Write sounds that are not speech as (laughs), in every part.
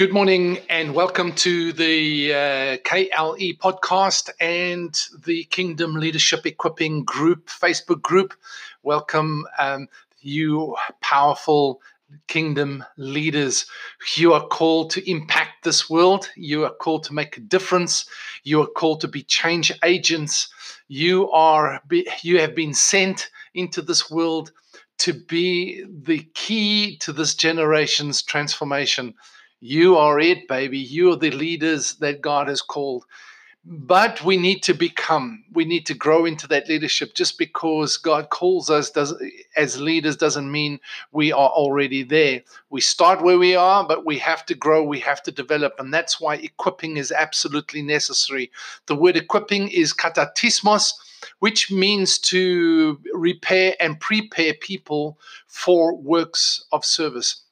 Good morning and welcome to the uh, KLE podcast and the Kingdom Leadership Equipping Group Facebook group. Welcome, um, you powerful kingdom leaders. You are called to impact this world. You are called to make a difference. You are called to be change agents. You are you have been sent into this world to be the key to this generation's transformation. You are it, baby. You are the leaders that God has called. But we need to become, we need to grow into that leadership. Just because God calls us does, as leaders doesn't mean we are already there. We start where we are, but we have to grow, we have to develop. And that's why equipping is absolutely necessary. The word equipping is katartismos, which means to repair and prepare people for works of service.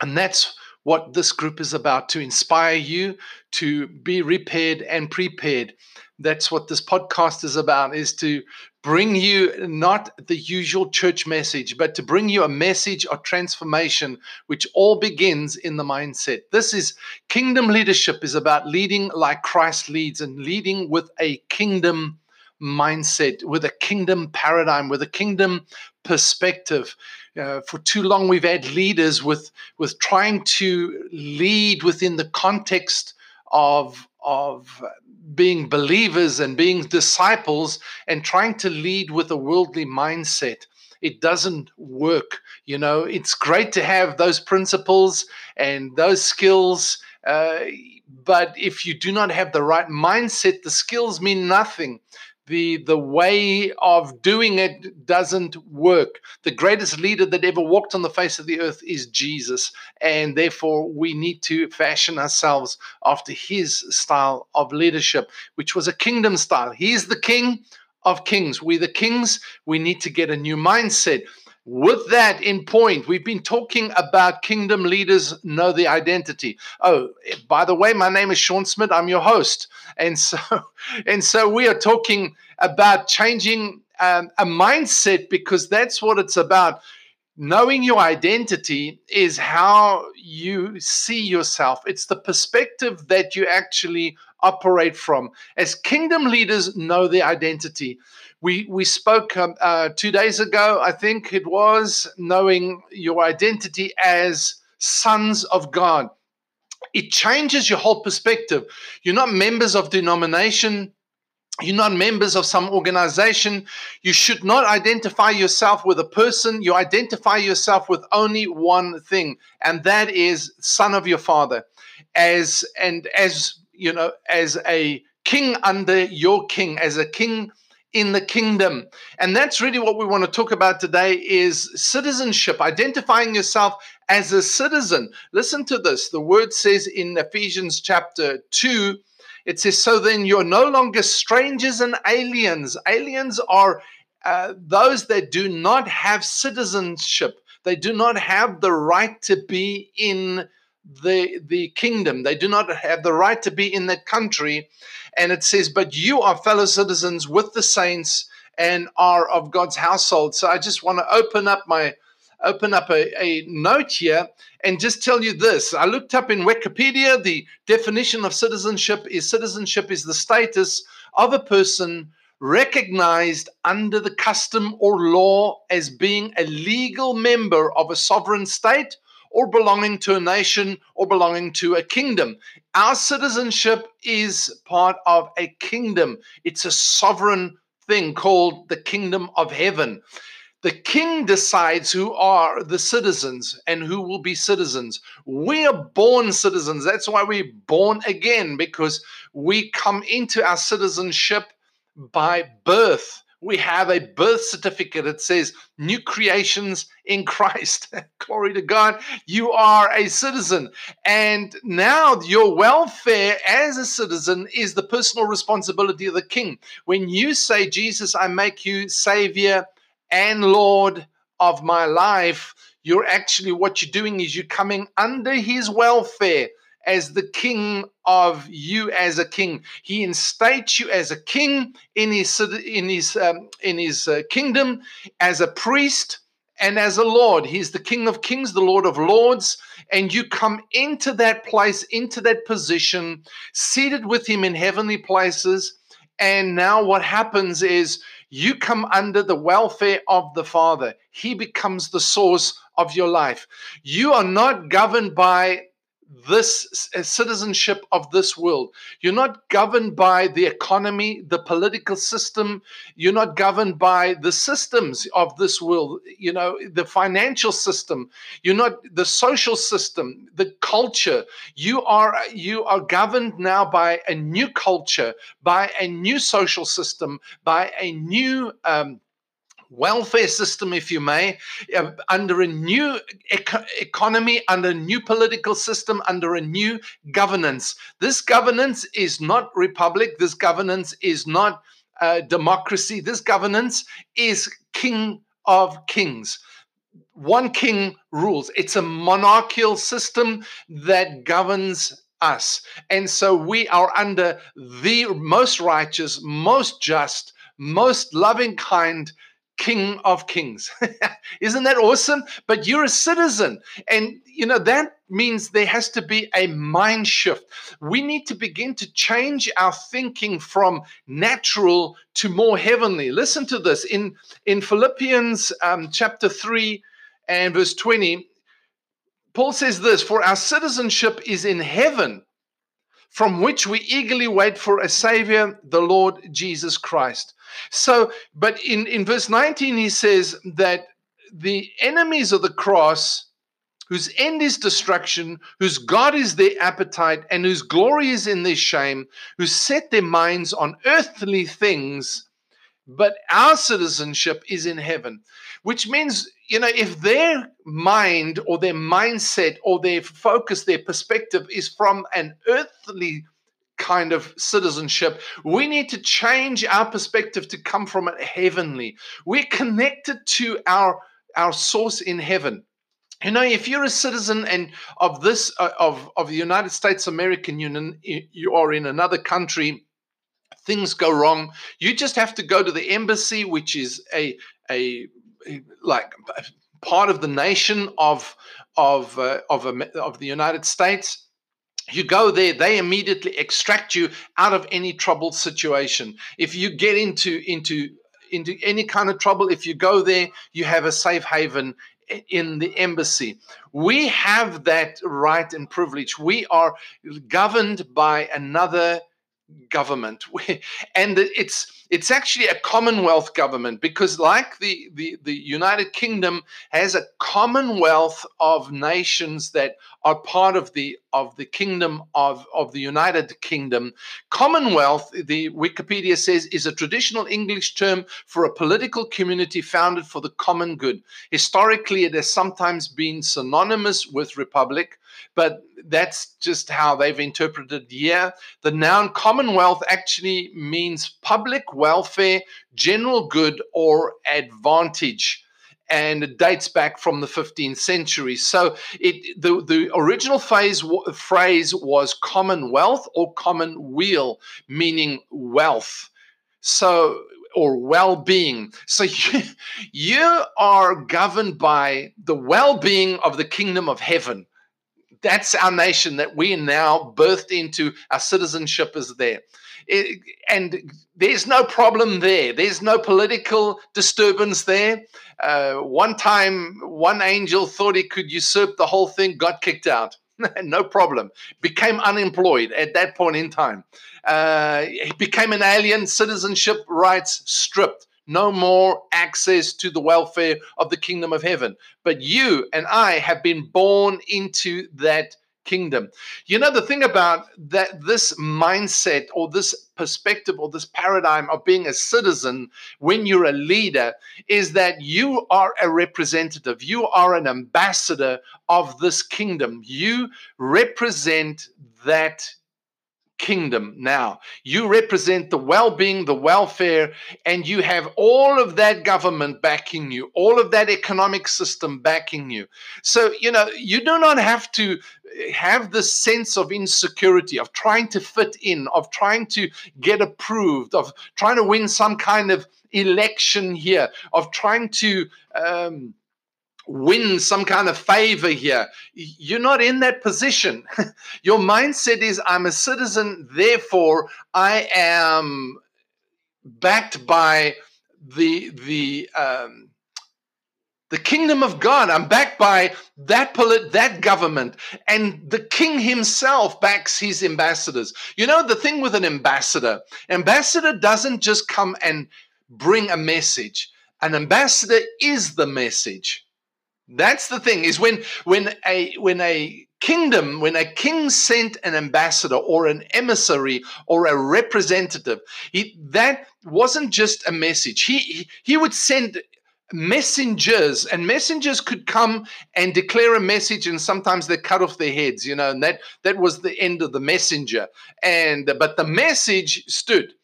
And that's what this group is about to inspire you to be repaired and prepared. That's what this podcast is about is to bring you not the usual church message, but to bring you a message of transformation, which all begins in the mindset. This is kingdom leadership is about leading like Christ leads and leading with a kingdom mindset, with a kingdom paradigm, with a kingdom perspective. Uh, for too long, we've had leaders with with trying to lead within the context of of being believers and being disciples, and trying to lead with a worldly mindset. It doesn't work. You know, it's great to have those principles and those skills. Uh, but if you do not have the right mindset, the skills mean nothing the the way of doing it doesn't work. The greatest leader that ever walked on the face of the earth is Jesus, and therefore we need to fashion ourselves after his style of leadership, which was a kingdom style. He's the king of kings. we're the kings, we need to get a new mindset. With that in point, we've been talking about kingdom leaders know the identity. Oh, by the way, my name is Sean Smith. I'm your host, and so (laughs) and so we are talking about changing um, a mindset because that's what it's about. Knowing your identity is how you see yourself. It's the perspective that you actually operate from. As kingdom leaders know their identity. We we spoke um, uh, two days ago, I think it was, knowing your identity as sons of God. It changes your whole perspective. You're not members of denomination. You're not members of some organization. You should not identify yourself with a person. You identify yourself with only one thing, and that is son of your father. As and as you know, as a king under your king, as a king in the kingdom. And that's really what we want to talk about today is citizenship, identifying yourself as a citizen. Listen to this. The word says in Ephesians chapter 2, it says, So then you're no longer strangers and aliens. Aliens are uh, those that do not have citizenship. They do not have the right to be in the the kingdom. They do not have the right to be in that country. And it says, but you are fellow citizens with the saints and are of God's household. So I just want to open up my open up a, a note here and just tell you this. I looked up in Wikipedia the definition of citizenship is citizenship is the status of a person recognized under the custom or law as being a legal member of a sovereign state or belonging to a nation or belonging to a kingdom. Our citizenship is part of a kingdom, it's a sovereign thing called the kingdom of heaven. The king decides who are the citizens and who will be citizens. We are born citizens. That's why we're born again, because we come into our citizenship by birth we have a birth certificate. that says new creations in Christ. (laughs) Glory to God. You are a citizen. And now your welfare as a citizen is the personal responsibility of the king. When you say, Jesus, I make you Savior and Lord of my life, you're actually what you're doing is you're coming under his welfare as the king of you as a king. He instates you as a king in his in his um, in his uh, kingdom, as a priest, and as a Lord. He's the King of Kings, the Lord of Lords. And you come into that place, into that position, seated with Him in heavenly places. And now what happens is you come under the welfare of the Father. He becomes the source of your life. You are not governed by this citizenship of this world. You're not governed by the economy, the political system. You're not governed by the systems of this world, you know, the financial system. You're not the social system, the culture. You are you are governed now by a new culture, by a new social system, by a new um, welfare system, if you may, uh, under a new eco- economy, under a new political system, under a new governance. This governance is not republic. This governance is not uh, democracy. This governance is King of Kings. One king rules. It's a monarchical system that governs us. And so we are under the most righteous, most just, most loving kind King of Kings. (laughs) Isn't that awesome? But you're a citizen. And, you know, that means there has to be a mind shift. We need to begin to change our thinking from natural to more heavenly. Listen to this in, in Philippians um, chapter 3 and verse 20. Paul says this For our citizenship is in heaven from which we eagerly wait for a Savior, the Lord Jesus Christ. So, but in, in verse 19, he says that the enemies of the cross, whose end is destruction, whose God is their appetite, and whose glory is in their shame, who set their minds on earthly things, but our citizenship is in heaven, which means you know, if their mind or their mindset or their focus, their perspective is from an earthly kind of citizenship, we need to change our perspective to come from a heavenly. We're connected to our our source in heaven. You know, if you're a citizen and of this uh, of of the United States American Union, you are in another country. Things go wrong. You just have to go to the embassy, which is a a like part of the nation of of uh, of, of the United States. You go there, they immediately extract you out of any troubled situation. If you get into into into any kind of trouble, if you go there, you have a safe haven in the embassy. We have that right and privilege. We are governed by another government. (laughs) And it's it's actually a commonwealth government because like the, the the united kingdom has a commonwealth of nations that are part of the of the kingdom of of the united kingdom. Commonwealth the wikipedia says is a traditional english term for a political community founded for the common good. Historically it has sometimes been synonymous with republic but that's just how they've interpreted here. The noun commonwealth actually means public welfare, general good, or advantage. And it dates back from the 15th century. So it the, the original phase, phrase was commonwealth or commonweal, meaning wealth. So or well-being. So (laughs) you, you are governed by the well-being of the kingdom of heaven that's our nation that we are now birthed into. Our citizenship is there. It, and there's no problem there. There's no political disturbance there. Uh, one time, one angel thought he could usurp the whole thing, got kicked out. (laughs) no problem. Became unemployed at that point in time. Uh, became an alien, citizenship rights stripped no more access to the welfare of the kingdom of heaven. But you and I have been born into that kingdom. You know, the thing about that, this mindset or this perspective or this paradigm of being a citizen when you're a leader is that you are a representative, you are an ambassador of this kingdom. You represent that kingdom now. You represent the well being, the welfare, and you have all of that government backing you, all of that economic system backing you. So, you know, you do not have to have this sense of insecurity, of trying to fit in, of trying to get approved, of trying to win some kind of election here, of trying to. Um, win some kind of favor here. You're not in that position. (laughs) Your mindset is I'm a citizen, therefore I am backed by the the um, the kingdom of God. I'm backed by that polit- that government, and the king himself backs his ambassadors. You know the thing with an ambassador, ambassador doesn't just come and bring a message. An ambassador is the message. That's the thing is when when a when a kingdom when a king sent an ambassador or an emissary or a representative he, that wasn't just a message. He, he he would send messengers and messengers could come and declare a message and sometimes they cut off their heads you know and that that was the end of the messenger. And but the message stood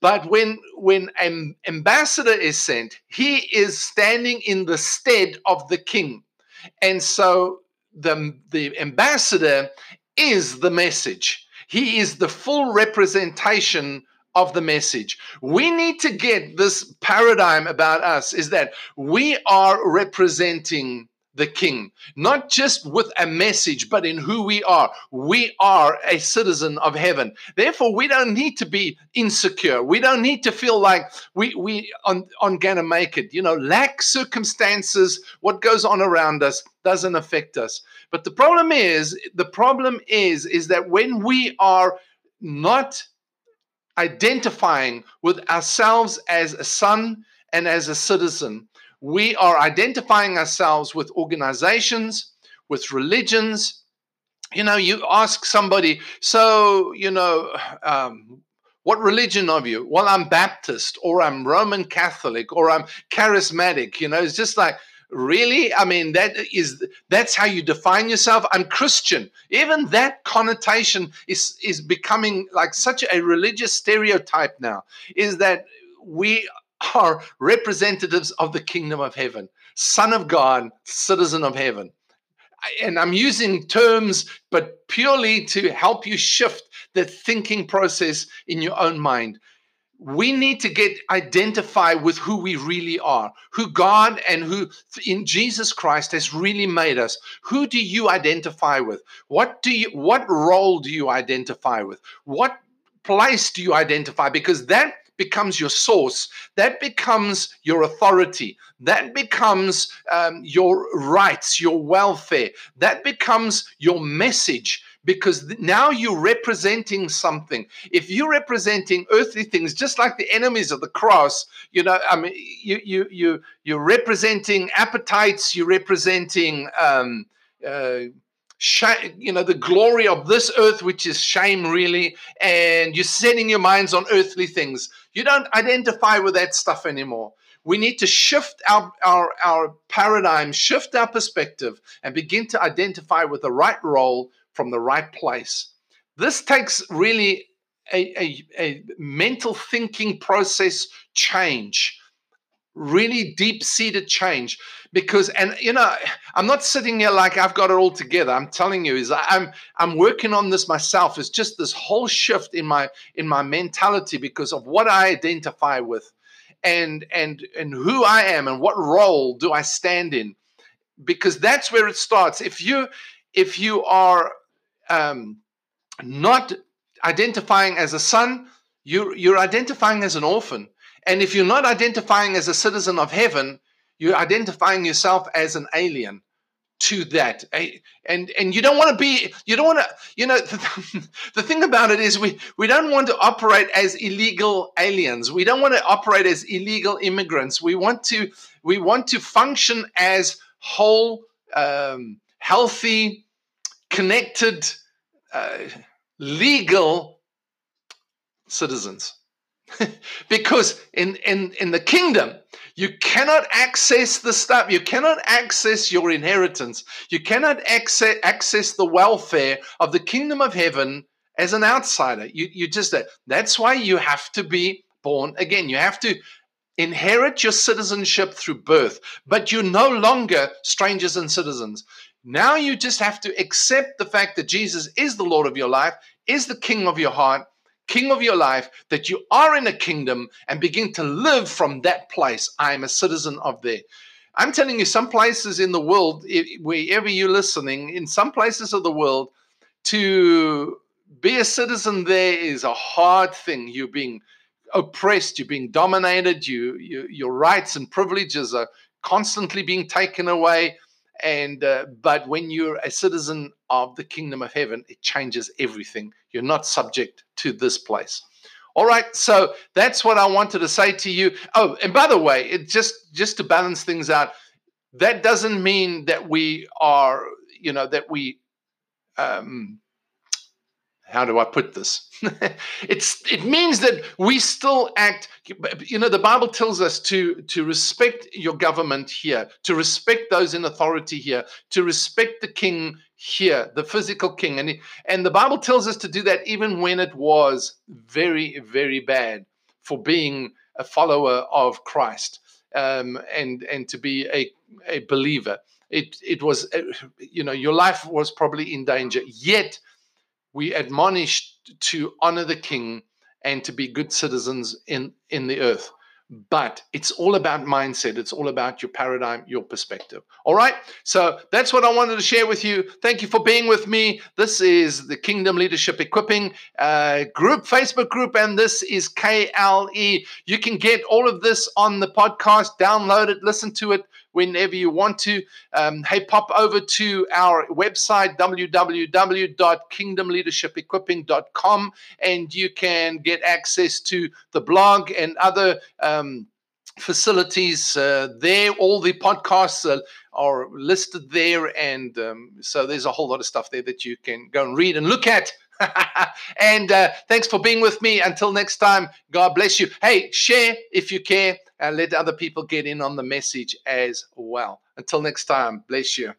but when when an ambassador is sent he is standing in the stead of the king and so the the ambassador is the message he is the full representation of the message. We need to get this paradigm about us is that we are representing the king, not just with a message, but in who we are. We are a citizen of heaven. Therefore, we don't need to be insecure. We don't need to feel like we, we on, on gonna make it. You know, lack circumstances, what goes on around us doesn't affect us. But the problem is, the problem is, is that when we are not identifying with ourselves as a son and as a citizen. We are identifying ourselves with organizations, with religions. You know, you ask somebody, so, you know, um, what religion are you? Well, I'm Baptist or I'm Roman Catholic or I'm charismatic. You know, it's just like, really i mean that is that's how you define yourself i'm christian even that connotation is is becoming like such a religious stereotype now is that we are representatives of the kingdom of heaven son of god citizen of heaven and i'm using terms but purely to help you shift the thinking process in your own mind we need to get identify with who we really are, who God and who in Jesus Christ has really made us. Who do you identify with? What do you what role do you identify with? What place do you identify because that becomes your source that becomes your authority that becomes um, your rights your welfare that becomes your message because now you're representing something. If you're representing earthly things, just like the enemies of the cross, you know, I mean, you you you you're representing appetites. You're representing. Um, uh, you know the glory of this earth which is shame really and you're setting your minds on earthly things. You don't identify with that stuff anymore. We need to shift our, our, our paradigm shift our perspective and begin to identify with the right role from the right place. This takes really a, a, a mental thinking process change really deep seated change because and you know i'm not sitting here like i've got it all together. I'm telling you is i'm i'm working on this myself. It's just this whole shift in my in my mentality because of what i identify with and and and who i am and what role do i stand in because that's where it starts. If you if you are um, not identifying as a son, you're, you're identifying as an orphan. And if you're not identifying as a citizen of heaven, you're identifying yourself as an alien to that. And and you don't want to be you don't want to you know (laughs) the, the thing about it is we we don't want to operate as illegal aliens. We don't want to operate as illegal immigrants. We want to we want to function as whole um, healthy connected, uh, legal citizens. (laughs) because in, in, in the kingdom, you cannot access the stuff, you cannot access your inheritance, you cannot access, access the welfare of the kingdom of heaven as an outsider. You, you just, that's why you have to be born again. You have to inherit your citizenship through birth, but you're no longer strangers and citizens. Now you just have to accept the fact that Jesus is the Lord of your life, is the King of your heart, King of your life, that you are in a kingdom and begin to live from that place. I am a citizen of there. I'm telling you, some places in the world, wherever you're listening, in some places of the world, to be a citizen there is a hard thing. You're being oppressed, you're being dominated, you, you your rights and privileges are constantly being taken away. And uh, but when you're a citizen of the kingdom of heaven, it changes everything. You're not subject to this place. All right, so that's what I wanted to say to you. Oh, and by the way, it just just to balance things out, that doesn't mean that we are, you know, that we um, how do I put this? (laughs) it's it means that we still act. You know, the Bible tells us to to respect your government here, to respect those in authority here, to respect the king here, the physical king, and and the Bible tells us to do that even when it was very very bad for being a follower of Christ um, and and to be a a believer. It it was you know your life was probably in danger yet we admonished to honor the king and to be good citizens in, in the earth. But it's all about mindset. It's all about your paradigm, your perspective. All right. So that's what I wanted to share with you. Thank you for being with me. This is the Kingdom Leadership Equipping uh, group, Facebook group, and this is KLE. You can get all of this on the podcast, download it, listen to it whenever you want to. Um, hey, pop over to our website, www.kingdomleadershipequipping.com, and you can get access to the blog and other. Um, facilities uh, there. All the podcasts are, are listed there. And um, so there's a whole lot of stuff there that you can go and read and look at. (laughs) and uh, thanks for being with me. Until next time, God bless you. Hey, share if you care and let other people get in on the message as well. Until next time, bless you.